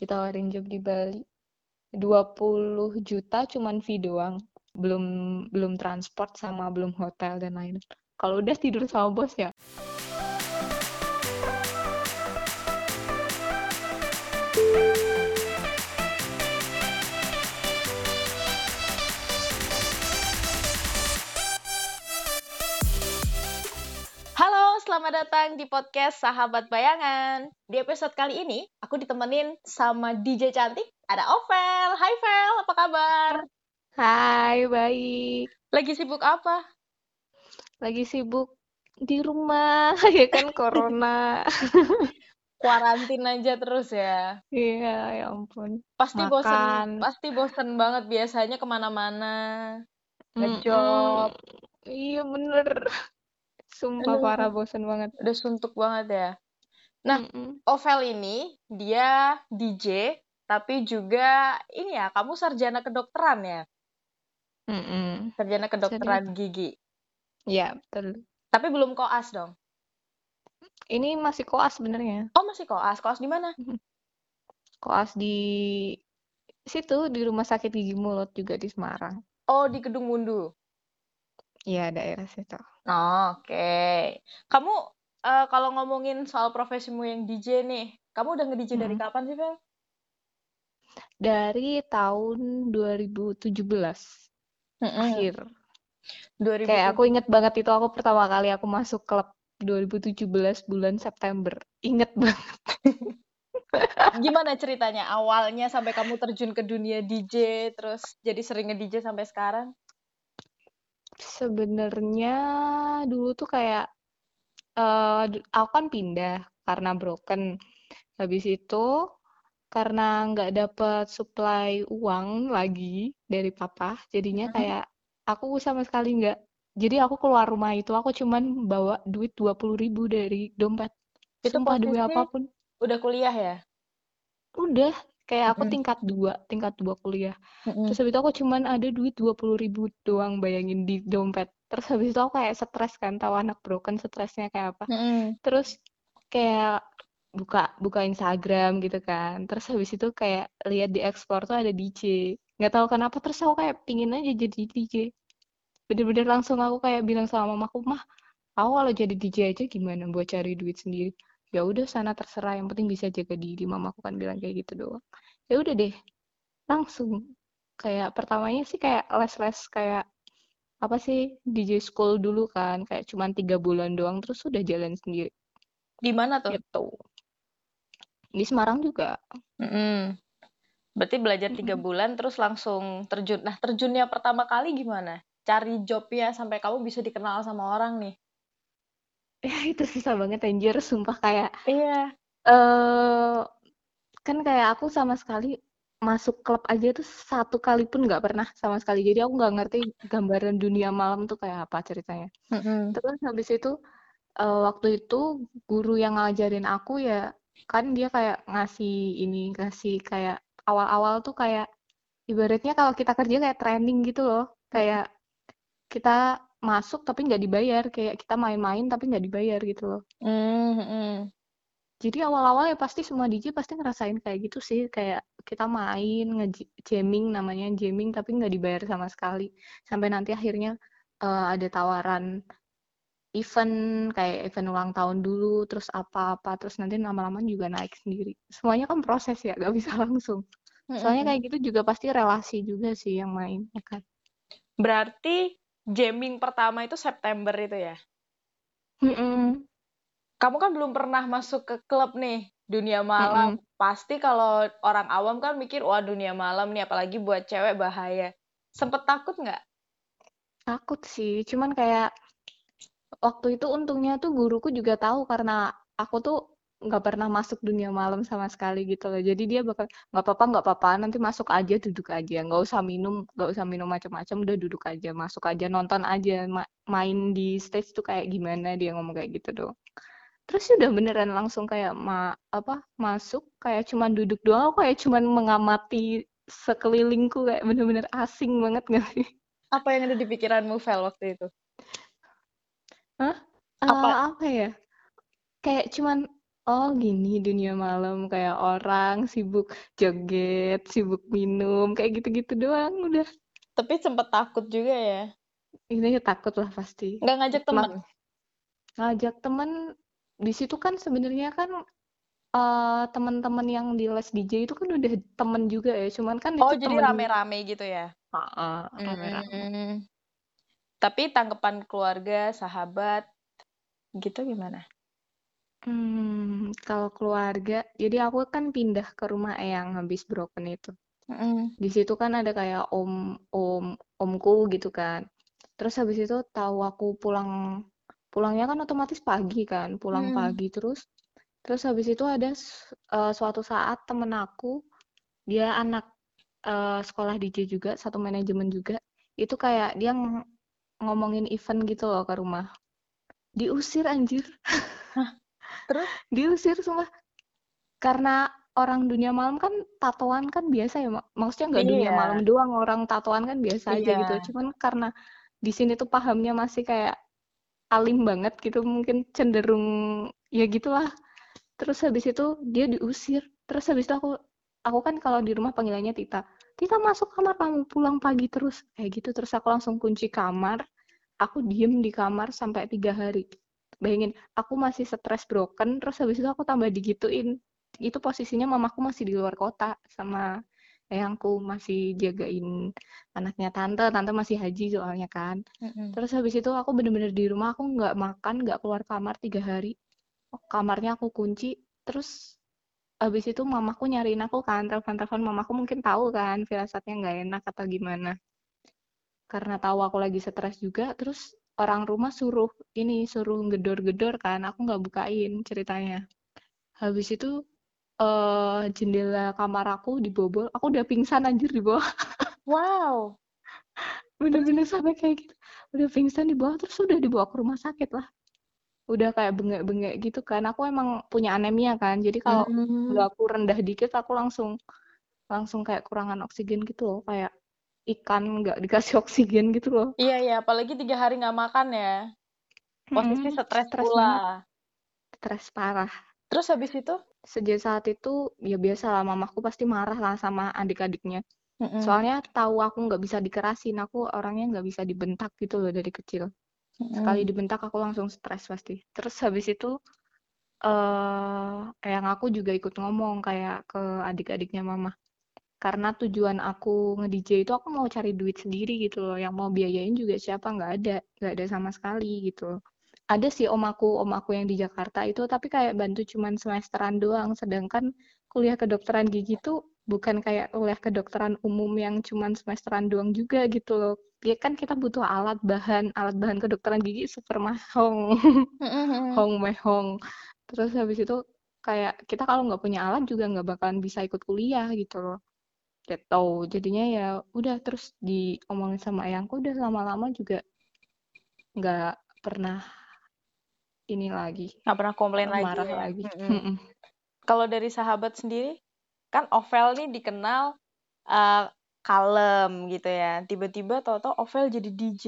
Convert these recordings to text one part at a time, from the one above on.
ditawarin job di Bali. 20 juta cuman fee doang. Belum belum transport sama belum hotel dan lain. Kalau udah tidur sama bos ya. Selamat datang di podcast Sahabat Bayangan. Di episode kali ini, aku ditemenin sama DJ cantik, ada Ovel. Hai Vel, apa kabar? Hai, baik. Lagi sibuk apa? Lagi sibuk di rumah, ya kan corona. Kuarantin aja terus ya. Iya, ya ampun. Pasti bosen, Makan. pasti bosen banget biasanya ke mana-mana. Ngejob, Iya bener. Sumpah Aduh. parah bosen banget. udah suntuk banget ya. Nah, Mm-mm. Ovel ini, dia DJ, tapi juga ini ya, kamu sarjana kedokteran ya? Mm-mm. Sarjana kedokteran gigi. Iya, betul. Tapi belum koas dong. Ini masih koas sebenarnya. Oh, masih koas. Koas di mana? Koas di situ di Rumah Sakit Gigi Mulut juga di Semarang. Oh, di Gedung Mundu. Iya, daerah situ. Oh, Oke. Kamu eh, kalau ngomongin soal profesimu yang DJ nih, kamu udah nge-DJ dari Hmm. kapan sih, Vel? Dari tahun 2017 akhir. 2000. Kayak aku inget banget itu aku pertama kali aku masuk klub 2017 bulan September. Inget banget. Gimana ceritanya awalnya sampai kamu terjun ke dunia DJ, terus jadi sering nge-DJ sampai sekarang? Sebenarnya dulu tuh kayak eh du- aku kan pindah karena broken. Habis itu karena nggak dapet supply uang lagi dari papa, jadinya kayak aku sama sekali nggak. Jadi aku keluar rumah itu aku cuman bawa duit 20.000 ribu dari dompet. Itu Sumpah posisi apa pun. udah kuliah ya? Udah, kayak aku Mm-mm. tingkat dua, tingkat dua kuliah. Mm-mm. Terus habis itu aku cuman ada duit 20.000 ribu doang bayangin di dompet. Terus habis itu aku kayak stres kan, tahu anak broken stresnya kayak apa. Mm-mm. Terus kayak buka buka Instagram gitu kan. Terus habis itu kayak lihat di explore tuh ada DJ. Nggak tahu kenapa terus aku kayak pingin aja jadi DJ. Bener-bener langsung aku kayak bilang sama mamaku, mah, aku kalau jadi DJ aja gimana buat cari duit sendiri. Ya udah sana terserah, yang penting bisa jaga diri. Mamaku kan bilang kayak gitu doang. Ya udah deh, langsung. Kayak pertamanya sih kayak les-les kayak apa sih DJ school dulu kan, kayak cuman tiga bulan doang terus udah jalan sendiri Di mana tuh? gitu. Di Semarang juga. Mm-mm. Berarti belajar tiga Mm-mm. bulan terus langsung terjun. Nah, terjunnya pertama kali gimana? Cari jobnya sampai kamu bisa dikenal sama orang nih. Ya itu susah banget anjir, sumpah kayak Iya. eh kan kayak aku sama sekali masuk klub aja tuh satu kali pun nggak pernah sama sekali. Jadi aku nggak ngerti gambaran dunia malam tuh kayak apa ceritanya. Mm-mm. Terus habis itu eh, waktu itu guru yang ngajarin aku ya kan dia kayak ngasih ini ngasih kayak awal-awal tuh kayak ibaratnya kalau kita kerja kayak training gitu loh. Kayak kita masuk tapi nggak dibayar, kayak kita main-main tapi nggak dibayar gitu loh. Mm-mm. Jadi awal-awal ya pasti semua DJ pasti ngerasain kayak gitu sih, kayak kita main nge-jamming namanya jamming tapi nggak dibayar sama sekali. Sampai nanti akhirnya eh, ada tawaran event kayak event ulang tahun dulu, terus apa-apa, terus nanti lama-lama juga naik sendiri. Semuanya kan proses ya, nggak bisa langsung. Soalnya Mm-mm. kayak gitu juga pasti relasi juga sih yang main, ya kan? Berarti jamming pertama itu September itu ya? Mm-mm, Kamu kan belum pernah masuk ke klub nih, dunia malam. mm-mm. Pasti kalau orang awam kan mikir, wah dunia malam nih, apalagi buat cewek bahaya. Sempet takut nggak? Takut sih, cuman kayak waktu itu untungnya tuh guruku juga tahu karena aku tuh nggak pernah masuk dunia malam sama sekali gitu loh. Jadi dia bakal nggak apa-apa nggak apa-apa nanti masuk aja duduk aja nggak usah minum nggak usah minum macam-macam udah duduk aja masuk aja nonton aja Ma- main di stage tuh kayak gimana dia ngomong kayak gitu doang. Terus ya udah beneran langsung kayak ma apa masuk kayak cuman duduk doang kayak cuman mengamati sekelilingku kayak bener-bener asing banget nggak sih? Apa yang ada di pikiranmu, Vel, waktu itu? Hah? Apa? Eh, apa ya? Kayak cuman oh gini dunia malam kayak orang sibuk joget, sibuk minum, kayak gitu-gitu doang udah. Tapi sempet takut juga ya. Ini takut lah pasti. Nggak ngajak teman. Ngajak teman di situ kan sebenarnya kan uh, teman-teman yang di les DJ itu kan udah temen juga ya, cuman kan Oh, itu jadi temen rame-rame gitu ya? Heeh, rame-rame. Hmm. Tapi tanggapan keluarga, sahabat, gitu gimana? Hmm, kalau keluarga, jadi aku kan pindah ke rumah Eyang habis broken itu. Mm. Di situ kan ada kayak om om omku gitu kan. Terus habis itu tahu aku pulang pulangnya kan otomatis pagi kan, pulang Mm. pagi terus terus habis itu ada uh, suatu saat temen aku dia anak uh, sekolah DJ juga, satu manajemen juga. Itu kayak dia ng ngomongin event gitu loh ke rumah. Diusir anjir. Hah? Terus? Diusir semua. Karena orang dunia malam kan tatoan kan biasa ya, maksudnya nggak Iya. dunia malam doang orang tatoan kan biasa aja gitu. Iya. Cuman karena di sini tuh pahamnya masih kayak alim banget gitu, mungkin cenderung ya gitulah. Terus habis itu dia diusir. Terus habis itu aku aku kan kalau di rumah panggilannya Tita. Tita masuk kamar kamu pulang pagi terus kayak gitu. Terus aku langsung kunci kamar. Aku diem di kamar sampai tiga hari. Bayangin, aku masih stres broken, terus habis itu aku tambah digituin. Itu posisinya mamaku masih di luar kota sama eyangku masih jagain anaknya tante, tante masih haji soalnya kan. Mm-mm. Terus habis itu aku bener-bener di rumah aku nggak makan, nggak keluar kamar tiga hari. Kamarnya aku kunci, terus habis itu mamaku nyariin aku kan, telepon-telepon mamaku mungkin tahu kan firasatnya nggak enak atau gimana. Karena tahu aku lagi stres juga, terus orang rumah suruh ini suruh gedor-gedor kan, aku nggak bukain ceritanya. Habis itu uh, jendela kamar aku dibobol, aku udah pingsan anjir di bawah. Wow. Bener-bener sampai kayak gitu. Udah pingsan di bawah, terus udah dibawa ke rumah sakit lah. Udah kayak bengek-bengek gitu kan. Aku emang punya anemia kan, jadi kalau Hmm. gula aku rendah dikit, aku langsung langsung kayak kurangan oksigen gitu loh, kayak ikan nggak dikasih oksigen gitu loh. Iya ya, apalagi tiga hari nggak makan ya. Posisi Mm, stres stres pula. Stres parah. Terus habis itu? Sejak saat itu, ya biasa lah, mamaku pasti marah lah sama adik-adiknya. Mm-mm. Soalnya tahu aku nggak bisa dikerasin, aku orangnya nggak bisa dibentak gitu loh dari kecil. Sekali dibentak aku langsung stres pasti. Terus habis itu, eh yang aku juga ikut ngomong kayak ke adik-adiknya mama. Karena tujuan aku nge-DJ itu aku mau cari duit sendiri gitu loh. Yang mau biayain juga siapa nggak ada, nggak ada sama sekali gitu loh. Ada sih om aku, om aku yang di Jakarta itu, tapi kayak bantu cuman semesteran doang. Sedangkan kuliah kedokteran gigi tuh bukan kayak kuliah kedokteran umum yang cuman semesteran doang juga gitu loh. Ya kan kita butuh alat bahan, alat bahan kedokteran gigi super. Mm-mm. Hong mehong. Terus habis itu kayak kita kalau nggak punya alat juga nggak bakalan bisa ikut kuliah gitu loh. Gitu. Jadinya ya udah terus diomongin sama ayangku udah lama-lama juga nggak pernah ini lagi Nggak pernah komplain eh, lagi marah ya. lagi. Mm-mm. Mm-mm. Kalau dari sahabat sendiri, kan Ovel nih dikenal eh, kalem gitu ya. Tiba-tiba tahu-tahu Ovel jadi DJ.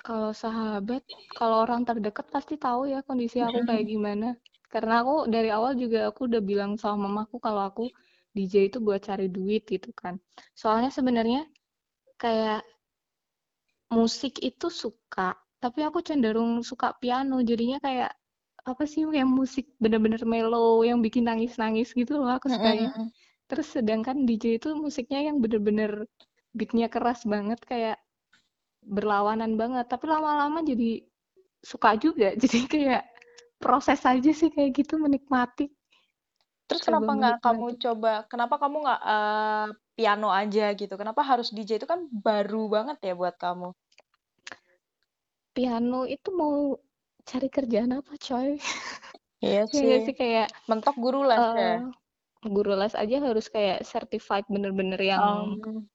Kalau sahabat, kalau orang terdekat pasti tahu ya kondisi aku kayak gimana. Karena aku dari awal juga aku udah bilang sama mamaku kalau aku DJ itu buat cari duit gitu kan. Soalnya sebenarnya kayak musik itu suka, tapi aku cenderung suka piano. Jadinya kayak apa sih kayak musik bener-bener mellow yang bikin nangis-nangis gitu loh aku sukanya. Mm-mm. Terus sedangkan DJ itu musiknya yang bener-bener beatnya keras banget kayak berlawanan banget. Tapi lama-lama jadi suka juga. Jadi kayak proses aja sih kayak gitu menikmati. Terus Coba kenapa nggak kamu menikmati. coba, kenapa kamu nggak eh, piano aja gitu? Kenapa harus DJ itu kan baru banget ya buat kamu? Piano itu mau cari kerjaan apa coy? Iya Ya nggak sih. sih kayak Mentok guru les ya. eh guru les aja harus kayak certified bener-bener yang Um,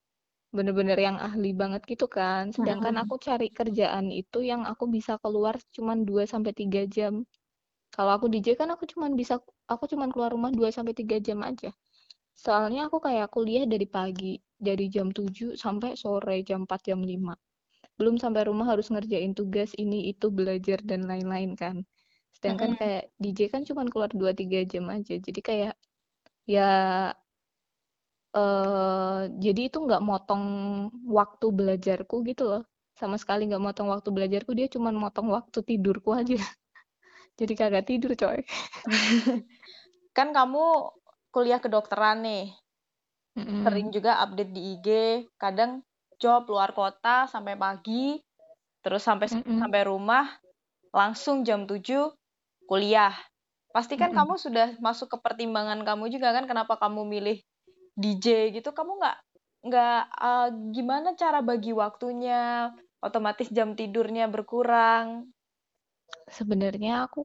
bener-bener yang ahli banget gitu kan. Sedangkan mm-mm. aku cari kerjaan itu yang aku bisa keluar cuman 2 sampai 3 jam. Kalau aku DJ kan aku cuman bisa aku cuman keluar rumah 2 sampai 3 jam aja. Soalnya aku kayak kuliah dari pagi, dari jam 7 sampai sore jam 4 jam 5. Belum sampai rumah harus ngerjain tugas ini itu belajar dan lain-lain kan. sedangkan Mm-mm. kayak DJ kan cuma keluar 2-3 jam aja jadi kayak ya eh jadi itu nggak motong waktu belajarku gitu loh sama sekali nggak motong waktu belajarku dia cuma motong waktu tidurku aja jadi kagak tidur coy Kan kamu kuliah kedokteran nih, Mm-mm. sering juga update di IG, kadang job luar kota sampai pagi, terus sampai Mm-mm. sampai rumah langsung jam 7 kuliah. Pasti kan Mm-mm. kamu sudah masuk ke pertimbangan kamu juga kan kenapa kamu milih DJ gitu. Kamu nggak nggak eh, gimana cara bagi waktunya, otomatis jam tidurnya berkurang. Sebenarnya aku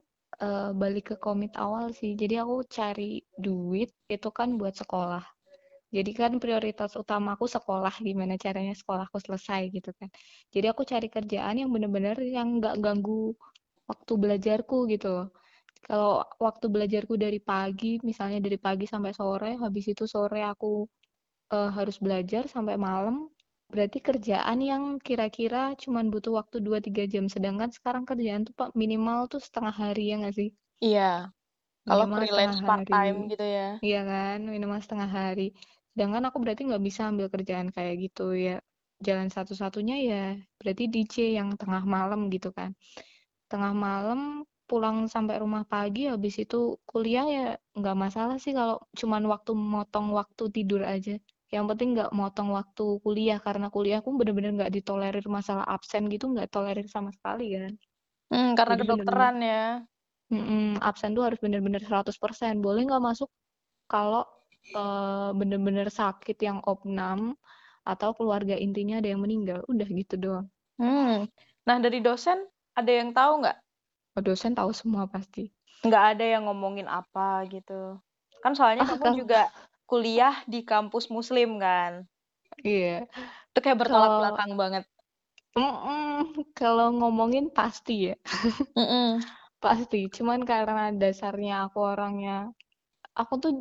eh, balik ke komit awal sih. Jadi aku cari duit itu kan buat sekolah. Jadi kan prioritas utamaku sekolah, gimana caranya sekolahku selesai gitu kan. Jadi aku cari kerjaan yang bener-bener yang nggak ganggu waktu belajarku gitu loh. Kalau waktu belajarku dari pagi, misalnya dari pagi sampai sore, habis itu sore aku eh, harus belajar sampai malam, berarti kerjaan yang kira-kira cuman butuh waktu 2-3 jam. Sedangkan sekarang kerjaan tuh Pak minimal tuh setengah hari ya nggak sih? Iya, kalau Minimal freelance setengah part time hari. gitu ya. Iya kan, minimal setengah hari. Sedangkan aku berarti nggak bisa ambil kerjaan kayak gitu ya. Jalan satu-satunya ya berarti DJ yang tengah malam gitu kan. Tengah malam pulang sampai rumah pagi, habis itu kuliah ya nggak masalah sih kalau cuman waktu motong waktu tidur aja. Yang penting nggak motong waktu kuliah karena kuliah pun bener-bener nggak ditolerir masalah absen gitu nggak tolerir sama sekali kan. Hmm, karena Jadi kedokteran ya. Mm-mm, absen tuh harus bener-bener 100%. Boleh nggak masuk kalau eh, bener-bener sakit yang opnam atau keluarga intinya ada yang meninggal. Udah gitu doang. Hmm. Nah, dari dosen ada yang tahu nggak? Oh, dosen tahu semua pasti. Nggak ada yang ngomongin apa gitu. Kan soalnya Ah, kamu juga kuliah di kampus muslim kan. iya, Itu kayak bertolak kalau belakang banget. Mm-mm, kalau ngomongin pasti ya, Mm-mm. pasti. Cuman karena dasarnya aku orangnya, aku tuh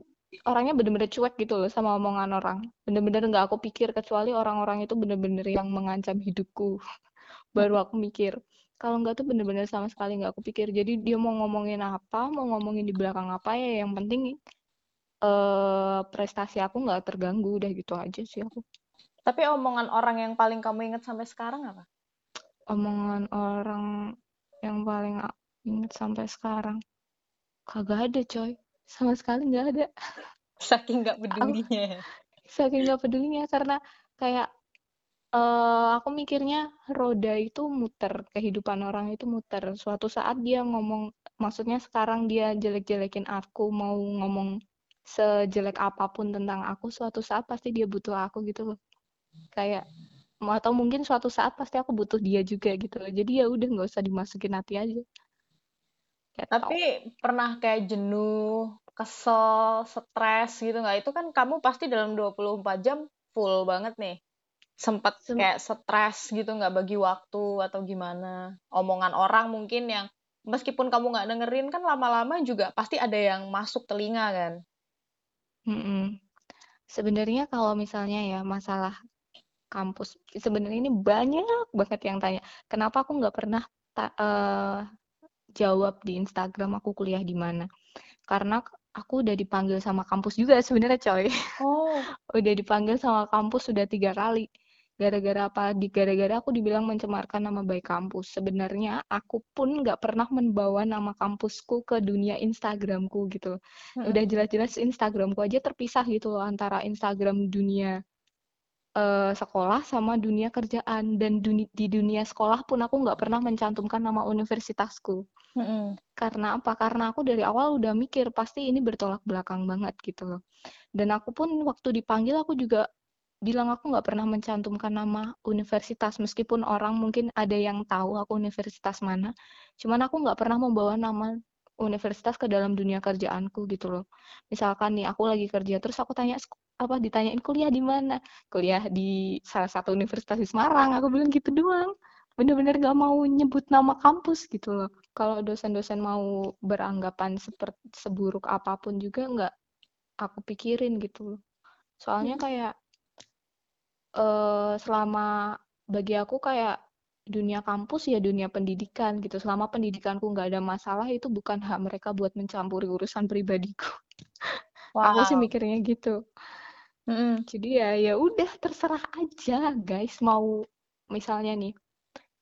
orangnya bener-bener cuek gitu loh sama omongan orang. Bener-bener nggak aku pikir kecuali orang-orang itu bener-bener yang mengancam hidupku. baru aku mikir kalau nggak tuh bener-bener sama sekali nggak aku pikir jadi dia mau ngomongin apa mau ngomongin di belakang apa ya yang penting eh prestasi aku nggak terganggu udah gitu aja sih aku Tapi omongan orang yang paling kamu ingat sampai sekarang apa? omongan orang yang paling aku inget sampai sekarang kagak ada coy sama sekali nggak ada Saking nggak aku pedulinya. saking nggak pedulinya karena kayak eh aku mikirnya roda itu muter, kehidupan orang itu muter. Suatu saat dia ngomong, maksudnya sekarang dia jelek-jelekin aku, mau ngomong sejelek apa pun tentang aku, suatu saat pasti dia butuh aku gitu loh. Kayak atau mungkin suatu saat pasti aku butuh dia juga gitu loh. Jadi ya udah nggak usah dimasukin hati aja. Kayak tau. Tapi pernah kayak jenuh, kesel, stres gitu nggak? Itu kan kamu pasti dalam 24 jam full banget nih. Sempet Sem- kayak stres gitu nggak bagi waktu atau gimana? Omongan orang mungkin yang meskipun kamu nggak dengerin kan lama-lama juga pasti ada yang masuk telinga kan? Mm-mm. Sebenarnya kalau misalnya ya masalah kampus, sebenarnya ini banyak banget yang tanya, kenapa aku nggak pernah ta- eh, jawab di Instagram aku kuliah di mana? Karena aku udah dipanggil sama kampus juga sebenarnya coy. Oh, Udah dipanggil sama kampus sudah tiga kali. Gara-gara apa? Di gara-gara aku dibilang mencemarkan nama baik kampus. Sebenarnya aku pun nggak pernah membawa nama kampusku ke dunia Instagramku gitu loh. Udah jelas-jelas Instagramku aja terpisah gitu loh antara Instagram dunia eh, sekolah sama dunia kerjaan dan duni- di dunia sekolah pun aku nggak pernah mencantumkan nama universitasku. Mm-mm. Karena apa? Karena aku dari awal udah mikir pasti ini bertolak belakang banget gitu loh. Dan aku pun waktu dipanggil aku juga bilang aku nggak pernah mencantumkan nama universitas meskipun orang mungkin ada yang tahu aku universitas mana. Cuman aku nggak pernah membawa nama universitas ke dalam dunia kerjaanku gitu loh. Misalkan nih aku lagi kerja terus aku tanya "Sek- apa ditanyain kuliah di mana? Kuliah di salah satu universitas di Semarang. Aku bilang gitu doang. Bener-bener gak mau nyebut nama kampus gitu loh. Kalau dosen-dosen mau beranggapan seperti seburuk apa pun juga nggak aku pikirin gitu loh. Soalnya kayak eh selama bagi aku kayak dunia kampus ya dunia pendidikan gitu. Selama pendidikanku nggak ada masalah itu bukan hak mereka buat mencampuri urusan pribadiku. Wow. Aku sih mikirnya gitu. Mm. Jadi ya ya udah terserah aja guys mau misalnya nih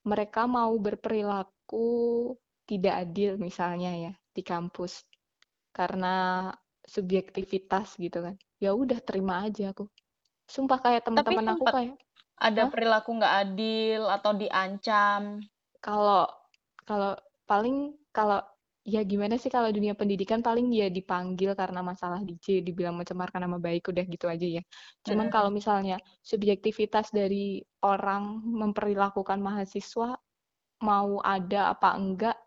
mereka mau berperilaku tidak adil misalnya ya di kampus karena subjektivitas gitu kan. Ya udah terima aja aku. Sumpah kayak teman-teman aku kayak ada Hah? perilaku nggak adil atau diancam? Kalau kalau paling kalau ya gimana sih kalau dunia pendidikan paling dia dipanggil karena masalah DJ dibilang mencemarkan nama baik udah gitu aja ya. Cuman kalau misalnya subjektivitas dari orang memperlakukan mahasiswa mau ada apa enggak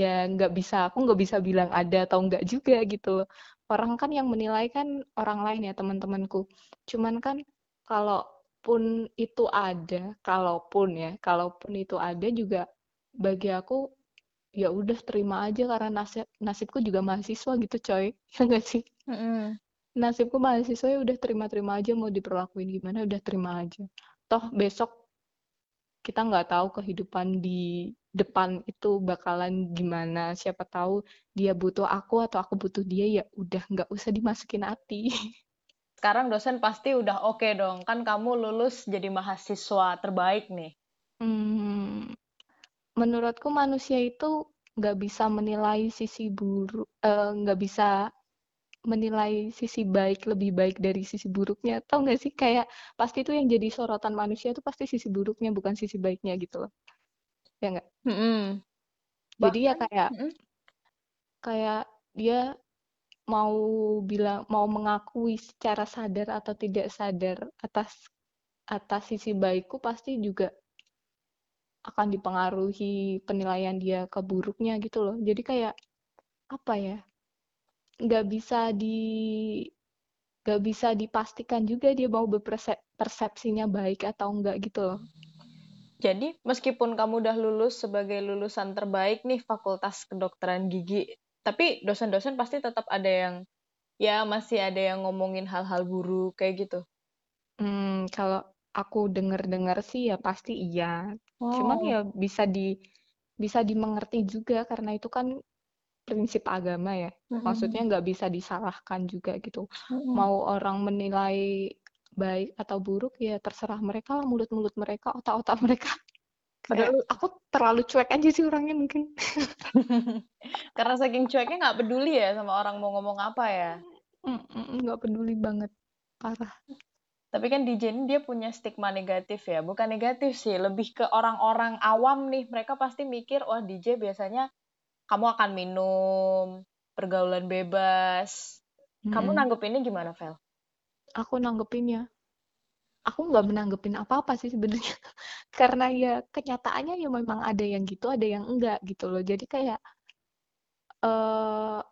ya nggak bisa aku nggak bisa bilang ada atau enggak juga gitu loh. Orang kan yang menilai kan orang lain ya teman-temanku. Cuman kan kalau pun itu ada, kalaupun ya, kalaupun itu ada juga bagi aku ya udah terima aja karena nasib nasibku juga mahasiswa gitu coy ya nggak sih nasibku mahasiswa ya udah terima-terima aja mau diperlakuin gimana udah terima aja toh besok kita nggak tahu kehidupan di depan itu bakalan gimana siapa tahu dia butuh aku atau aku butuh dia ya udah nggak usah dimasukin hati sekarang dosen pasti udah oke okay dong. Kan kamu lulus jadi mahasiswa terbaik nih. Hmm, menurutku manusia itu nggak bisa menilai sisi buruk, uh, nggak bisa menilai sisi baik lebih baik dari sisi buruknya. Tahu nggak sih kayak pasti itu yang jadi sorotan manusia itu pasti sisi buruknya bukan sisi baiknya gitu loh. Ya nggak? Mm -hmm. Jadi ya kayak mm -hmm. kayak dia mau bilang mau mengakui secara sadar atau tidak sadar atas atas sisi baikku pasti juga akan dipengaruhi penilaian dia ke buruknya gitu loh jadi kayak apa ya nggak bisa di nggak bisa dipastikan juga dia mau berpersepsinya baik atau enggak gitu loh jadi meskipun kamu udah lulus sebagai lulusan terbaik nih Fakultas Kedokteran Gigi tapi dosen-dosen pasti tetap ada yang ya masih ada yang ngomongin hal-hal buruk kayak gitu. Hmm, kalau aku dengar-dengar sih ya pasti iya. Oh. Cuman ya bisa di bisa dimengerti juga karena itu kan prinsip agama ya. Mm-hmm. Maksudnya nggak bisa disalahkan juga gitu. Mm-hmm. Mau orang menilai baik atau buruk ya terserah mereka lah mulut-mulut mereka, otak-otak mereka. Padahal aku terlalu cuek aja sih orangnya mungkin. Karena saking cueknya nggak peduli ya sama orang mau ngomong apa ya. Nggak peduli banget, parah. Tapi kan DJ ini dia punya stigma negatif ya. Bukan negatif sih, lebih ke orang-orang awam nih. Mereka pasti mikir, wah DJ biasanya kamu akan minum, pergaulan bebas. Kamu nanggepinnya gimana, Vel? Aku nanggepinnya. Aku nggak menanggepin apa-apa sih sebenarnya. Karena ya kenyataannya ya memang ada yang gitu ada yang enggak gitu loh. Jadi kayak uh,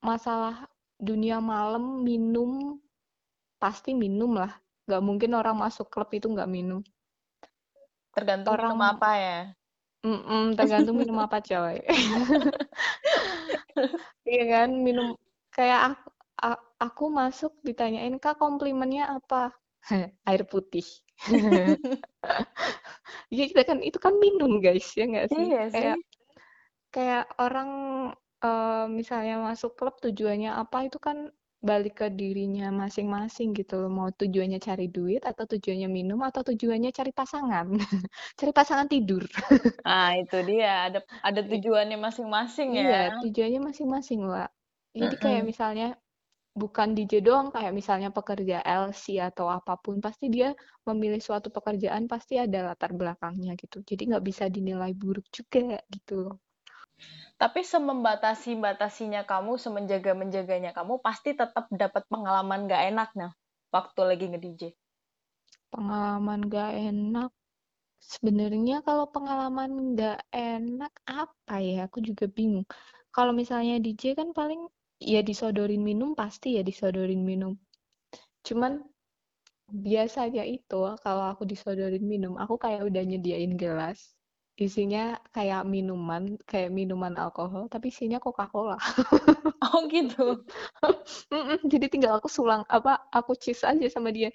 masalah dunia malam minum pasti minum lah. Nggak mungkin orang masuk klub itu nggak minum. Tergantung orang, minum apa ya -mm, tergantung minum apa coy iya kan minum kayak aku, aku masuk ditanyain kak komplimennya apa air putih. ya kita kan itu kan minum guys ya nggak sih? Iya sih. Kayak kayak orang uh, misalnya masuk klub tujuannya apa itu kan balik ke dirinya masing-masing gitu loh. Mau tujuannya cari duit atau tujuannya minum atau tujuannya cari pasangan. cari pasangan tidur. ah, itu dia. Ada ada tujuannya masing-masing ya. Iya, tujuannya masing-masing, Mbak. Jadi kayak misalnya bukan DJ doang kayak misalnya pekerja LC atau apa pun pasti dia memilih suatu pekerjaan pasti ada latar belakangnya gitu jadi nggak bisa dinilai buruk juga gitu loh tapi semembatasi batasinya kamu semenjaga menjaganya kamu pasti tetap dapat pengalaman gak enak nah waktu lagi nge DJ pengalaman gak enak? Sebenarnya kalau pengalaman gak enak apa ya? Aku juga bingung. Kalau misalnya DJ kan paling ya disodorin minum pasti ya disodorin minum. Cuman biasanya itu kalau aku disodorin minum aku kayak udah nyediain gelas isinya kayak minuman kayak minuman alkohol tapi isinya Coca-Cola oh gitu jadi tinggal aku sulang apa aku cheese aja sama dia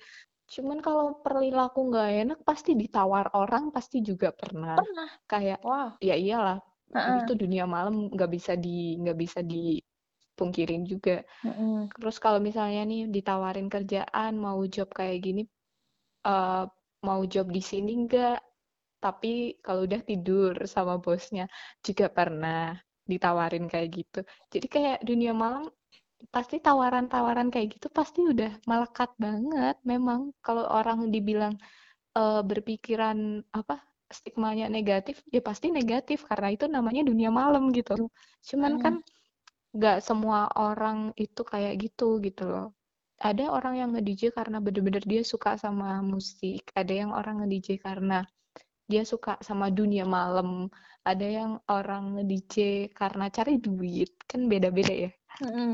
Cuman kalau perilaku nggak enak pasti ditawar orang pasti juga pernah. Pernah. Kayak Wow. ya iyalah, Heeh. itu dunia malam nggak bisa di nggak bisa dipungkirin juga. Mm-mm. Terus kalau misalnya nih ditawarin kerjaan mau job kayak gini, eh, mau job di sini nggak? Tapi kalau udah tidur sama bosnya juga pernah ditawarin kayak gitu. Jadi kayak dunia malam pasti tawaran-tawaran kayak gitu pasti udah melekat banget memang. Kalau orang dibilang eh, berpikiran apa stigmanya negatif ya pasti negatif karena itu namanya dunia malam gitu. Cuman kan nggak semua orang itu kayak gitu gitu loh. Ada orang yang nge-DJ karena bener-bener dia suka sama musik ada yang orang nge-DJ karena dia suka sama dunia malam ada yang orang nge-DJ karena cari duit kan beda-beda ya Mm-mm.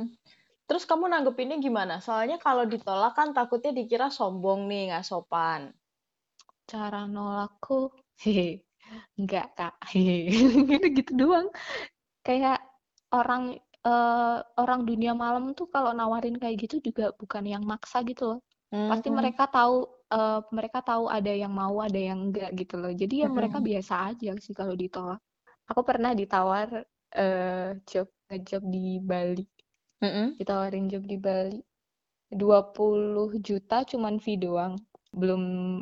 Terus kamu nanggepinnya gimana? Soalnya kalau ditolak kan takutnya dikira sombong nih, nggak sopan. cara nolakku hehe enggak kak hehe gitu gitu doang kayak orang eh, orang dunia malam tuh kalau nawarin kayak gitu juga bukan yang maksa gitu loh pasti Mhm. mereka tahu eh, mereka tahu ada yang mau ada yang enggak gitu loh. Jadi ya mereka biasa aja sih kalau ditolak. Aku pernah ditawar eh job ngejob di Bali. Mm-mm. ditawarin job di Bali. 20 juta cuman fee doang. Belum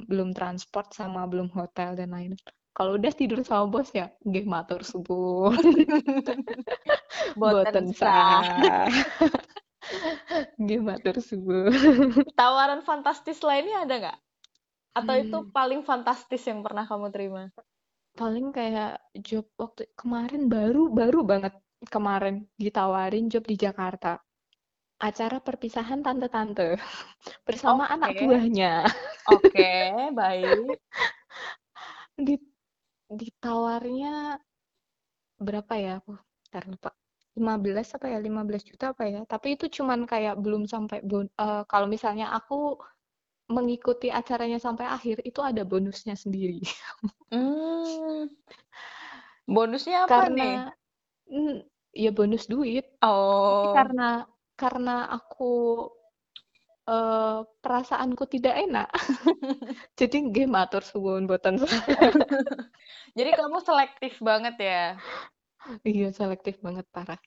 belum transport sama belum hotel dan lain kalau udah tidur sama bos ya nggih matur subuh Boten boten sah. sah nggih matur subuh Tawaran fantastis lainnya ada nggak? Atau itu Hmm. paling fantastis yang pernah kamu terima? paling kayak job waktu kemarin baru baru banget kemarin ditawarin job di Jakarta acara perpisahan tante-tante bersama anak Oke. buahnya Oke, baik. di ditawarnya berapa ya aku ntar lupa 15 apa ya 15 juta apa ya tapi itu cuman kayak belum sampai bon eh, kalau misalnya aku mengikuti acaranya sampai akhir itu ada bonusnya sendiri Hmm. Bonusnya apa nih? karena mm, ya bonus duit Tapi Oh. karena karena aku eh, perasaanku tidak enak jadi game atur suwun boten Jadi kamu selektif banget ya? iya selektif banget parah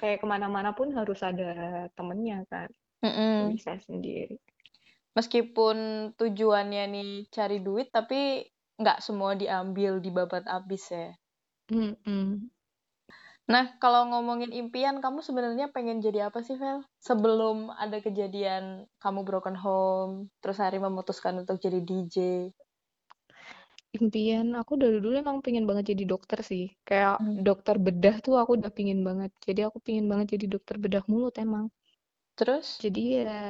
kayak ke mana-mana pun harus ada temennya kan Mm-mm. bisa sendiri Meskipun tujuannya nih cari duit, tapi nggak semua diambil dibabat habis ya. Mm-mm. Nah, kalau ngomongin impian, kamu sebenarnya pengen jadi apa sih, Vel? Sebelum ada kejadian kamu broken home, terus hari memutuskan untuk jadi DJ. Impian aku dari dulu emang pengen banget jadi dokter sih kayak Hmm. dokter bedah tuh aku udah pingin banget jadi aku pingin banget jadi dokter bedah mulut emang Terus, jadi ya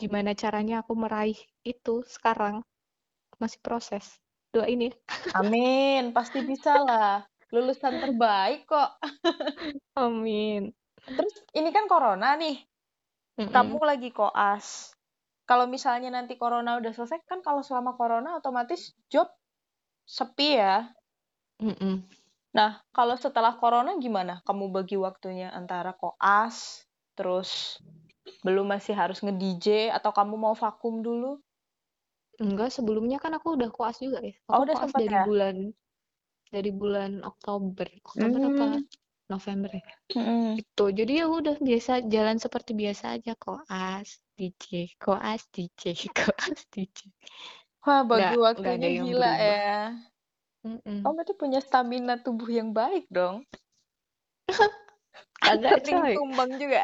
gimana caranya aku meraih itu sekarang masih proses doain ya amin, pasti bisa lah. Lulusan terbaik kok. amin Terus, ini kan corona nih. Kamu Mm-mm. lagi koas. Kalau misalnya nanti corona udah selesai, kan kalau selama corona otomatis job sepi ya. Mm-mm. Nah, kalau setelah corona gimana? Kamu bagi waktunya antara koas, terus belum masih harus nge-DJ, atau kamu mau vakum dulu? enggak sebelumnya kan aku udah koas juga ya Oh, aku udah koas dari ya? bulan dari bulan Oktober Oktober apa Hmm. November ya Mm-mm. Itu, jadi ya udah biasa jalan seperti biasa aja koas DJ, koas DJ, koas DJ. Wah, bagi Nggak nggak waktunya ada yang gila berubah. ya. Mm-mm. Kamu berarti punya stamina tubuh yang baik dong. Kagak Sering coy. tumbang juga.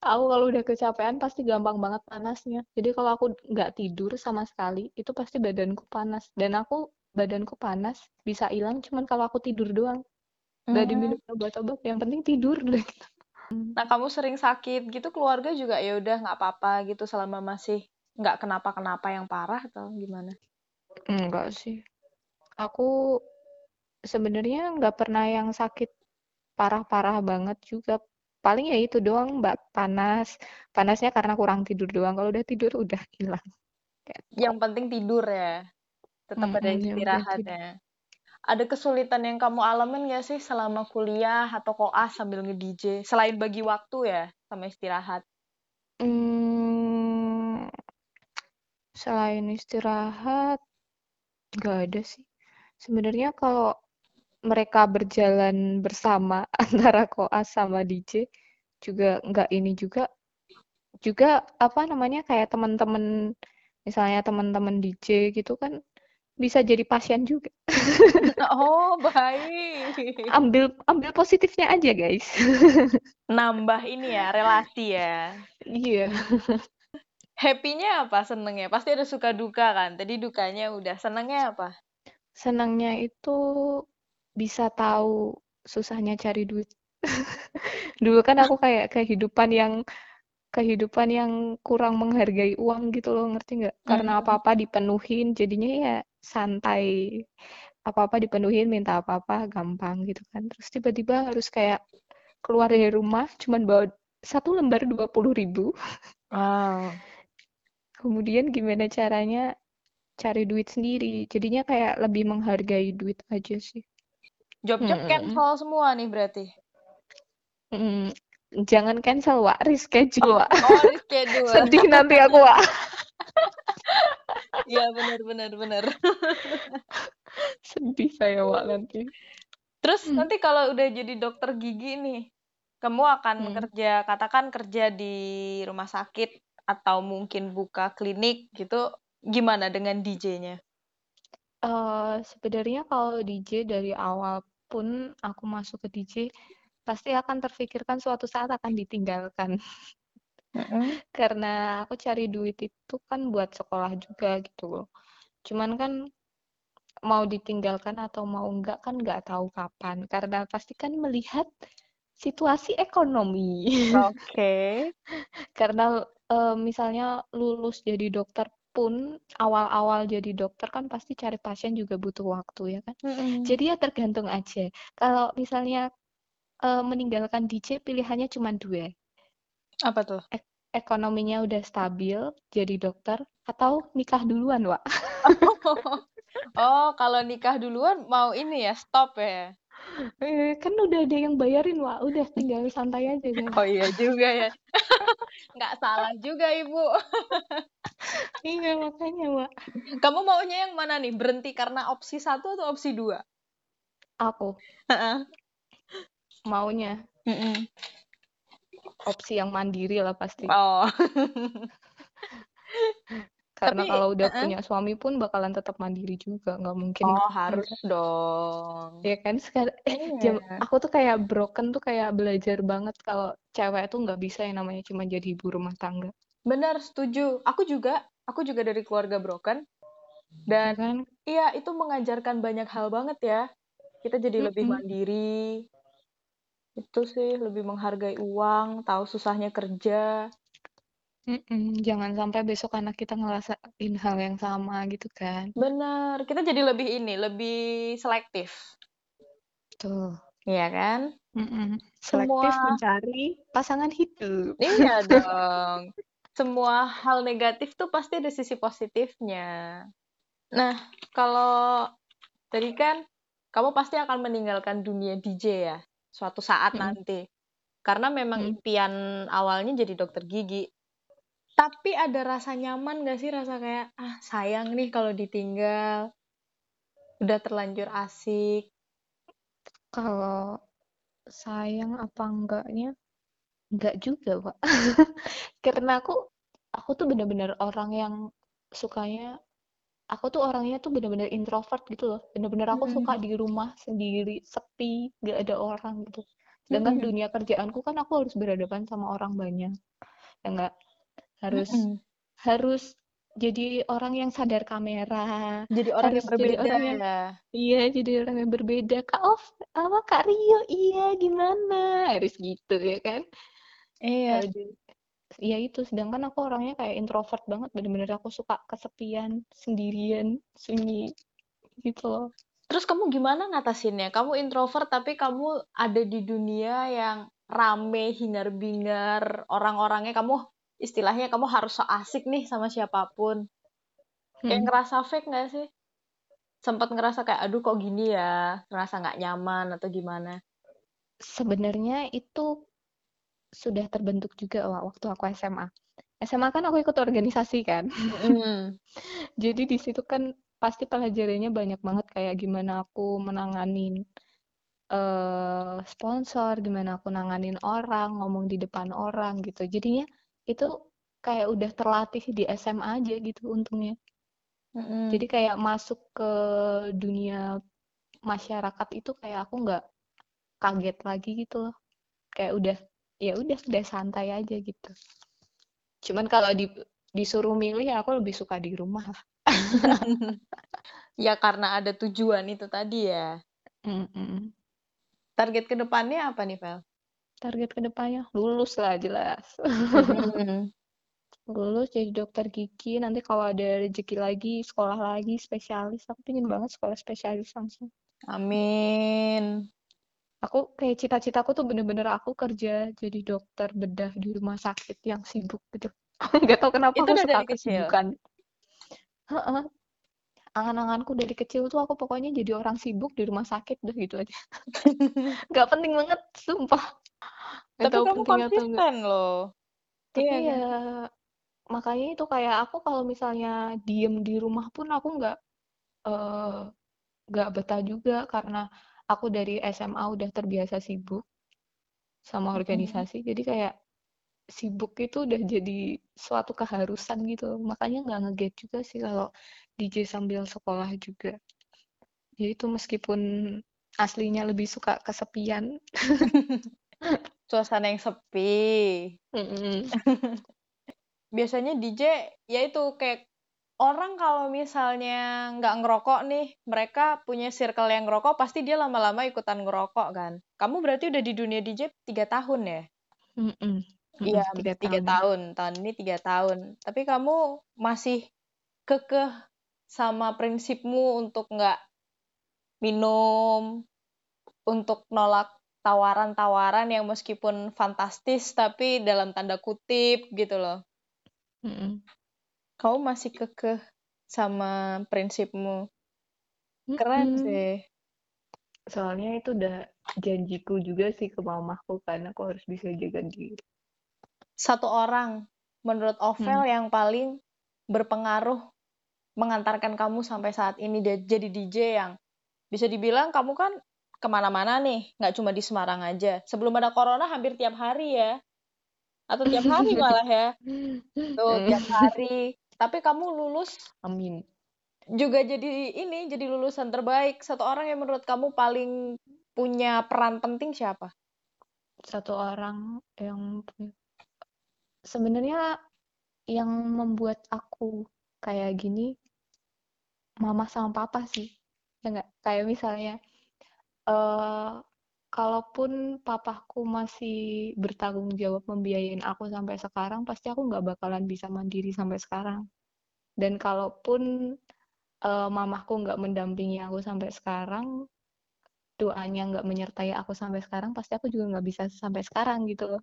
Aku kalau udah kecapean pasti gampang banget panasnya. Jadi kalau aku nggak tidur sama sekali, itu pasti badanku panas. Dan aku badanku panas bisa hilang cuman kalau aku tidur doang. Nggak Hmm. diminum obat-obat, yang penting tidur deh. Nah, kamu sering sakit gitu, keluarga juga ya udah nggak apa-apa gitu selama masih nggak kenapa-kenapa yang parah atau gimana? Enggak sih. Aku sebenarnya nggak pernah yang sakit parah-parah banget juga. Paling ya itu doang, Mbak, panas. Panasnya karena kurang tidur doang. Kalau udah tidur udah hilang. Kayak Yang penting tidur ya. Tetap ada yang penting tidur. istirahatnya. Ada kesulitan yang kamu alamin nggak sih selama kuliah atau koas sambil nge-DJ? Selain bagi waktu ya, sama istirahat. Hmm, Selain istirahat, nggak ada sih. Sebenarnya kalau mereka berjalan bersama antara koas sama DJ juga nggak ini juga juga apa namanya kayak teman-teman misalnya teman-teman DJ gitu kan bisa jadi pasien juga. Oh, baik. Ambil ambil positifnya aja, guys. Nambah ini ya, relasi ya. Iya. Happy-nya apa? Senengnya? Pasti ada suka duka kan? Tadi dukanya udah. Senengnya apa? Senangnya itu bisa tahu susahnya cari duit. Dulu kan aku kayak kehidupan yang kehidupan yang kurang menghargai uang gitu loh, ngerti nggak? Karena Hmm. apa-apa dipenuhin, jadinya ya santai. Apa-apa dipenuhin, minta apa-apa gampang gitu kan. Terus tiba-tiba harus kayak keluar dari rumah cuman bawa satu lembar dua puluh ribu. Wow. Kemudian gimana caranya cari duit sendiri. Jadinya kayak lebih menghargai duit aja sih. Job-job Mm-mm. cancel semua nih berarti. Mm, Jangan cancel, Wak. Reschedule. Oh, reschedule. Sedih nanti aku, Wak. Iya, benar benar benar. Sedih saya, Wak, nanti. Terus Hmm. nanti kalau udah jadi dokter gigi nih, kamu akan Hmm. kerja, katakan kerja di rumah sakit atau mungkin buka klinik gitu, gimana dengan DJ-nya? Eh, sebenarnya kalau DJ dari awal pun aku masuk ke DJ, pasti akan terfikirkan suatu saat akan ditinggalkan. Karena aku cari duit itu kan buat sekolah juga gitu loh. Cuman kan mau ditinggalkan atau mau enggak kan nggak tahu kapan. Karena pasti kan melihat situasi ekonomi. Oke. Karena eh, misalnya lulus jadi dokter pun awal-awal jadi dokter kan pasti cari pasien juga butuh waktu ya kan. Mm-mm. Jadi ya tergantung aja. Kalau misalnya eh, meninggalkan DJ pilihannya cuma dua. Apa tuh? Ek- ekonominya udah stabil jadi dokter atau nikah duluan, Wak. Oh, kalau nikah duluan mau ini ya, stop ya. Eh, kan udah ada yang bayarin, Wak. Udah tinggal santai aja kan. Oh iya juga ya. Nggak salah juga, Ibu. Iya, makanya, Wak. Kamu maunya yang mana nih? Berhenti karena opsi satu atau opsi dua? Aku maunya Mm-mm. opsi yang mandiri lah pasti. Oh. Karena Tapi, kalau udah uh-uh. punya suami pun bakalan tetap mandiri juga, nggak mungkin. Oh, harus dong. Ya kan sekarang eh, jam, Iya. aku tuh kayak broken tuh kayak belajar banget kalau cewek tuh nggak bisa yang namanya cuma jadi ibu rumah tangga. Benar, setuju. Aku juga, aku juga dari keluarga broken. Ya Dan kan? iya, itu mengajarkan banyak hal banget ya. Kita jadi lebih Mm-mm. mandiri. Itu sih, lebih menghargai uang, tahu susahnya kerja. Mm-mm, Jangan sampai besok anak kita ngerasain hal yang sama gitu kan. Benar, kita jadi lebih ini, lebih selektif. Tuh. Iya kan? Mm-mm. Selektif Semua, mencari pasangan hidup. iya dong. Semua hal negatif tuh pasti ada sisi positifnya. Nah, kalau tadi kan kamu pasti akan meninggalkan dunia DJ ya, suatu saat nanti. Karena memang Mm. impian awalnya jadi dokter gigi. Tapi ada rasa nyaman gak sih? Rasa kayak, ah sayang nih kalau ditinggal. Udah terlanjur asik. Kalau sayang apa enggaknya? Enggak juga, Pak. Karena aku aku tuh bener-bener orang yang sukanya aku tuh orangnya tuh bener-bener introvert gitu loh. Bener-bener aku suka Mm-mm. di rumah sendiri, sepi, gak ada orang gitu. Sedangkan Mm-mm. dunia kerjaanku kan aku harus berhadapan sama orang banyak. Ya enggak harus Mm-mm. harus jadi orang yang sadar kamera, Jadi orang harus yang jadi berbeda orang yang ya. iya, jadi orang yang berbeda. Kak Of, apa Kak Rio? Iya, gimana? Harus gitu ya kan? Iya. Harus ya itu sedangkan aku orangnya kayak introvert banget bener-bener aku suka kesepian sendirian sunyi gitu loh Terus kamu gimana ngatasinnya? Kamu introvert tapi kamu ada di dunia yang rame, hingar-bingar, orang-orangnya kamu istilahnya kamu harus so asik nih sama siapa pun. Kayak Mm. ngerasa fake nggak sih? Sempat ngerasa kayak, aduh kok gini ya? Ngerasa nggak nyaman atau gimana? sebenarnya itu sudah terbentuk juga Wak, waktu aku SMA SMA kan aku ikut organisasi kan. Mm. Jadi di situ kan pasti pelajarannya banyak banget kayak gimana aku menanganin eh sponsor, gimana aku nanganin orang, ngomong di depan orang gitu. Jadinya itu kayak udah terlatih di SMA aja gitu untungnya. Mm-mm. Jadi kayak masuk ke dunia masyarakat itu kayak aku nggak kaget lagi gitu loh. Kayak udah ya udah udah santai aja gitu. Cuman kalau di, disuruh milih ya aku lebih suka di rumah lah. ya karena ada tujuan itu tadi ya. Mm-mm. Target ke depannya apa nih, Vel? Target ke depannya lulus lah jelas. Lulus jadi dokter gigi nanti kalau ada rezeki lagi sekolah lagi spesialis. Aku pingin banget sekolah spesialis langsung. Amin. aku kayak cita-citaku tuh bener-bener aku kerja jadi dokter bedah di rumah sakit yang sibuk gitu. Nggak tahu kenapa Itu aku suka kesibukan. Heeh. angan-anganku dari kecil tuh aku pokoknya jadi orang sibuk di rumah sakit udah gitu aja. Nggak penting banget sumpah Tapi tahu kamu konsisten loh. tapi Iya kan? ya makanya itu kayak aku kalau misalnya diem di rumah pun aku nggak eh, nggak betah juga karena aku dari SMA udah terbiasa sibuk sama organisasi. Jadi kayak sibuk itu udah jadi suatu keharusan gitu. Makanya nggak ngeget juga sih kalau DJ sambil sekolah juga. Ya itu meskipun aslinya lebih suka kesepian Suasana yang sepi. Mm-mm. Biasanya DJ ya itu kayak orang kalau misalnya nggak ngerokok nih, mereka punya circle yang ngerokok, pasti dia lama-lama ikutan ngerokok kan. Kamu berarti udah di dunia DJ tiga tahun ya? Mm-mm. Mm-mm, Iya, tiga tiga tahun. Tahun ini tiga tahun. Tapi kamu masih kekeh sama prinsipmu untuk nggak minum, untuk nolak tawaran-tawaran yang meskipun fantastis tapi dalam tanda kutip gitu loh. Mm-mm. Kamu masih kekeh sama prinsipmu. Keren Mm-mm. sih. soalnya itu udah janjiku juga sih ke mamahku kan aku harus bisa jaga diri Satu orang menurut Ovel Hmm. yang paling berpengaruh mengantarkan kamu sampai saat ini jadi DJ yang bisa dibilang kamu kan ke mana-mana nih, nggak cuma di Semarang aja. Sebelum ada corona hampir tiap hari ya, atau tiap hari malah ya, tuh tiap hari. Tapi kamu lulus Amin. juga jadi ini, jadi lulusan terbaik. Satu orang yang menurut kamu paling punya peran penting siapa? Satu orang yang sebenarnya yang membuat aku kayak gini mama sama papa sih. Ya nggak? Kayak misalnya eh kalaupun papaku masih bertanggung jawab membiayain aku sampai sekarang, pasti aku nggak bakalan bisa mandiri sampai sekarang. Dan kalaupun eh, mamaku nggak mendampingi aku sampai sekarang, doanya nggak menyertai aku sampai sekarang, pasti aku juga nggak bisa sampai sekarang gitu loh.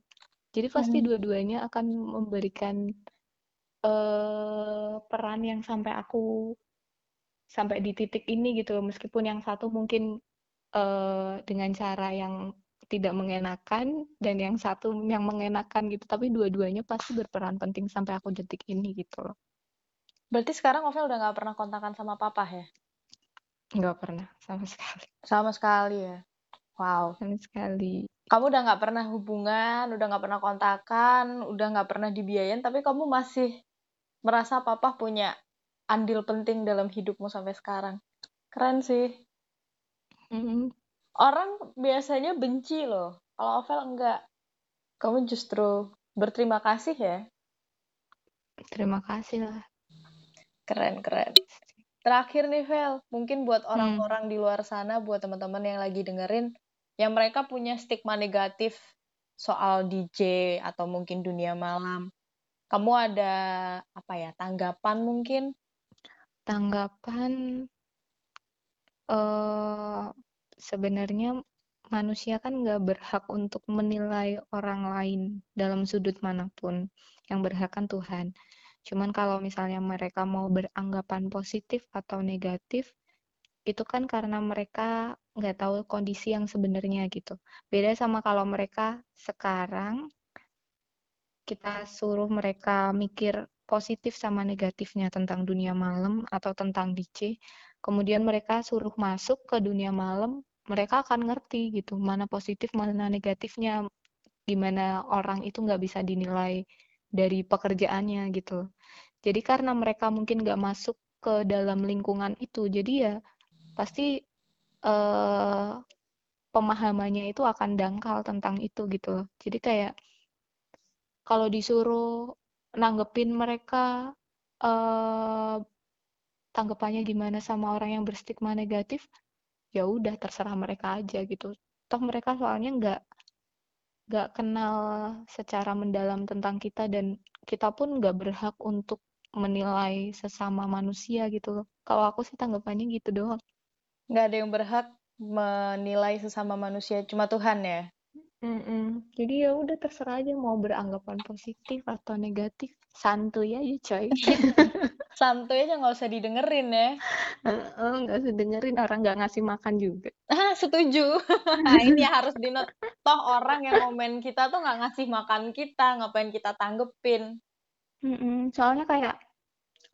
Jadi pasti Hmm. dua-duanya akan memberikan eh peran yang sampai aku sampai di titik ini gitu. Meskipun yang satu mungkin eh dengan cara yang tidak mengenakan dan yang satu yang mengenakan gitu, tapi dua-duanya pasti berperan penting sampai aku detik ini gitu loh. Berarti sekarang Ovel udah nggak pernah kontakan sama papa ya? Nggak pernah sama sekali, Sama sekali ya. Wow. sama sekali. Kamu udah nggak pernah hubungan, udah nggak pernah kontakan, udah nggak pernah dibiayain, tapi kamu masih merasa papa punya andil penting dalam hidupmu sampai sekarang. Keren sih. Mm, Orang biasanya benci loh. Kalau Ovel enggak. Kamu justru berterima kasih ya. terima kasih lah. Keren, keren. Terakhir nih, Vel, mungkin buat Hmm. orang-orang di luar sana, buat teman-teman yang lagi dengerin, yang mereka punya stigma negatif soal DJ atau mungkin dunia malam. Kamu ada apa ya, tanggapan mungkin? Tanggapan eh sebenarnya manusia kan nggak berhak untuk menilai orang lain dalam sudut mana pun. Yang berhak kan Tuhan. Cuman kalau misalnya mereka mau beranggapan positif atau negatif, itu kan karena mereka nggak tahu kondisi yang sebenarnya gitu. Beda sama kalau mereka sekarang kita suruh mereka mikir positif sama negatifnya tentang dunia malam atau tentang DJ, kemudian mereka suruh masuk ke dunia malam, mereka akan ngerti gitu mana positif mana negatifnya, gimana orang itu nggak bisa dinilai dari pekerjaannya gitu. Jadi karena mereka mungkin nggak masuk ke dalam lingkungan itu, jadi ya pasti eh, pemahamannya itu akan dangkal tentang itu gitu Jadi kayak kalau disuruh nanggepin mereka eh, tanggapannya gimana sama orang yang berstigma negatif, ya udah terserah mereka aja gitu. Toh mereka soalnya nggak nggak kenal secara mendalam tentang kita dan kita pun nggak berhak untuk menilai sesama manusia gitu loh. Kalau aku sih tanggapannya gitu doang. Nggak ada yang berhak menilai sesama manusia, cuma Tuhan ya. Mm-mm. Jadi ya udah terserah aja mau beranggapan positif atau negatif, santuy aja coy. Santuy aja nggak usah didengerin ya. Nggak usah dengerin orang nggak ngasih makan juga. Ah, setuju. Nah, ini harus dinot. Toh orang yang komen kita tuh nggak ngasih makan kita, ngapain kita tanggepin. Mm-mm. Soalnya kayak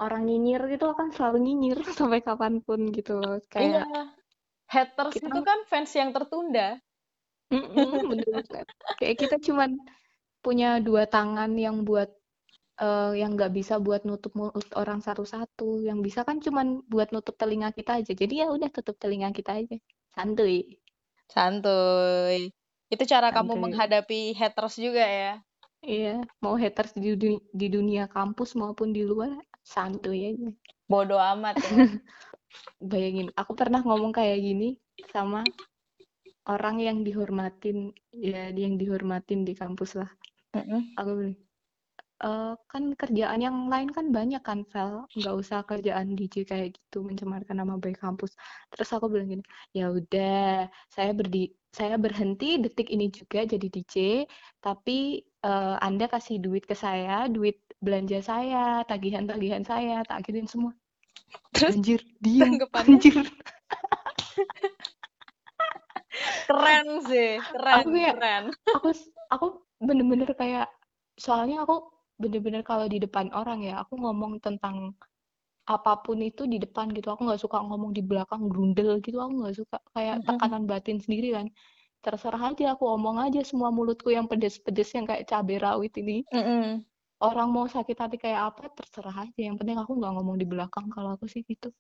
orang nyinyir gitu akan selalu nyinyir sampai kapan pun gitu loh. Kayak Iya. Haters kita itu kan fans yang tertunda. Mm-mm, bener banget. Kayak kita cuman punya dua tangan yang buat eh, yang nggak bisa buat nutup mulut orang satu-satu. Yang bisa kan cuman buat nutup telinga kita aja. Jadi ya udah tutup telinga kita aja. Santuy. Santuy. Itu cara kamu Santuy. menghadapi haters juga ya. Iya, mau haters di dunia, di dunia kampus maupun di luar, santuy aja. Bodoh amat ya. Bayangin, aku pernah ngomong kayak gini sama orang yang dihormatin, ya yang dihormatin di kampus lah. Mm-mm. Aku bilang, "Eh, kan kerjaan yang lain kan banyak kan, Vel. Nggak usah kerjaan DJ kayak gitu, mencemarkan nama baik kampus. Terus aku bilang gini, ya udah, saya berdi, saya berhenti detik ini juga jadi DJ, tapi eh, Anda kasih duit ke saya, duit belanja saya, tagihan-tagihan saya, tak kirim semua. Terus Anjir, tanggapannya anjir. keren sih, keren, Aku kayak, keren. aku aku bener-bener kayak soalnya aku bener-bener kalau di depan orang ya aku ngomong tentang apa pun itu di depan gitu. Aku nggak suka ngomong di belakang grundel gitu aku nggak suka. Kayak tekanan batin sendiri kan. Terserah aja aku omong aja semua mulutku yang pedes-pedes yang kayak cabai rawit ini. Mm-mm. orang mau sakit hati kayak apa terserah aja. Yang penting aku nggak ngomong di belakang kalau aku sih gitu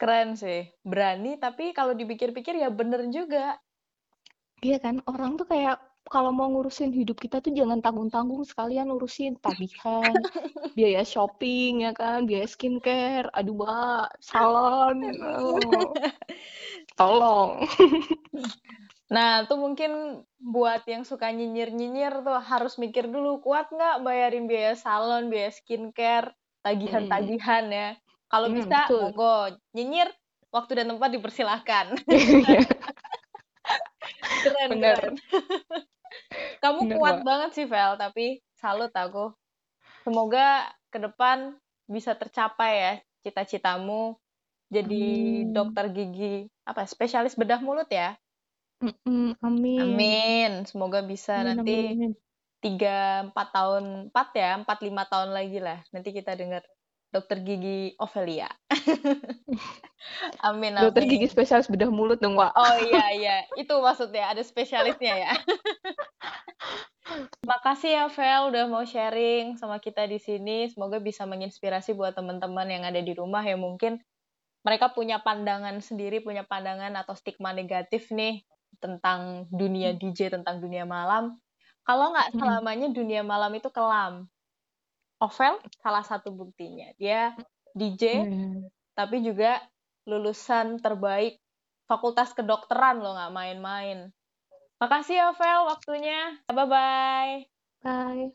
Keren sih, berani tapi kalau dipikir-pikir ya bener juga. iya kan orang tuh kayak kalau mau ngurusin hidup kita tuh jangan tanggung-tanggung sekalian urusin tagihan, biaya shopping ya kan, biaya skincare, aduh mbak, salon, oh, tolong. Nah, tuh mungkin buat yang suka nyinyir-nyinyir tuh harus mikir dulu kuat nggak bayarin biaya salon, biaya skincare, tagihan-tagihan ya. Kalau mm, bisa, betul. monggo nyinyir, waktu dan tempat dipersilahkan. Keren, bener, keren. Kamu bener kuat mbak. banget sih, Vel, tapi salut aku. Semoga ke depan bisa tercapai ya cita-citamu jadi Amin. dokter gigi, apa, spesialis bedah mulut ya? Mm-mm, amin. Amin. Semoga bisa Amin, nanti tiga empat tahun empat ya empat lima tahun lagi lah nanti kita dengar dokter gigi Ovelia amin Dokter amin. gigi spesialis bedah mulut dong, Wak. oh iya iya. Itu maksudnya ada spesialisnya ya. Makasih ya Vel udah mau sharing sama kita di sini. Semoga bisa menginspirasi buat teman-teman yang ada di rumah yang mungkin mereka punya pandangan sendiri punya pandangan atau stigma negatif nih tentang dunia DJ tentang dunia malam. Kalau nggak Mm, selamanya dunia malam itu kelam. Ovel salah satu buktinya. Dia DJ hmm. tapi juga lulusan terbaik Fakultas Kedokteran loh nggak main-main. Makasih Ovel waktunya. Bye bye. Bye.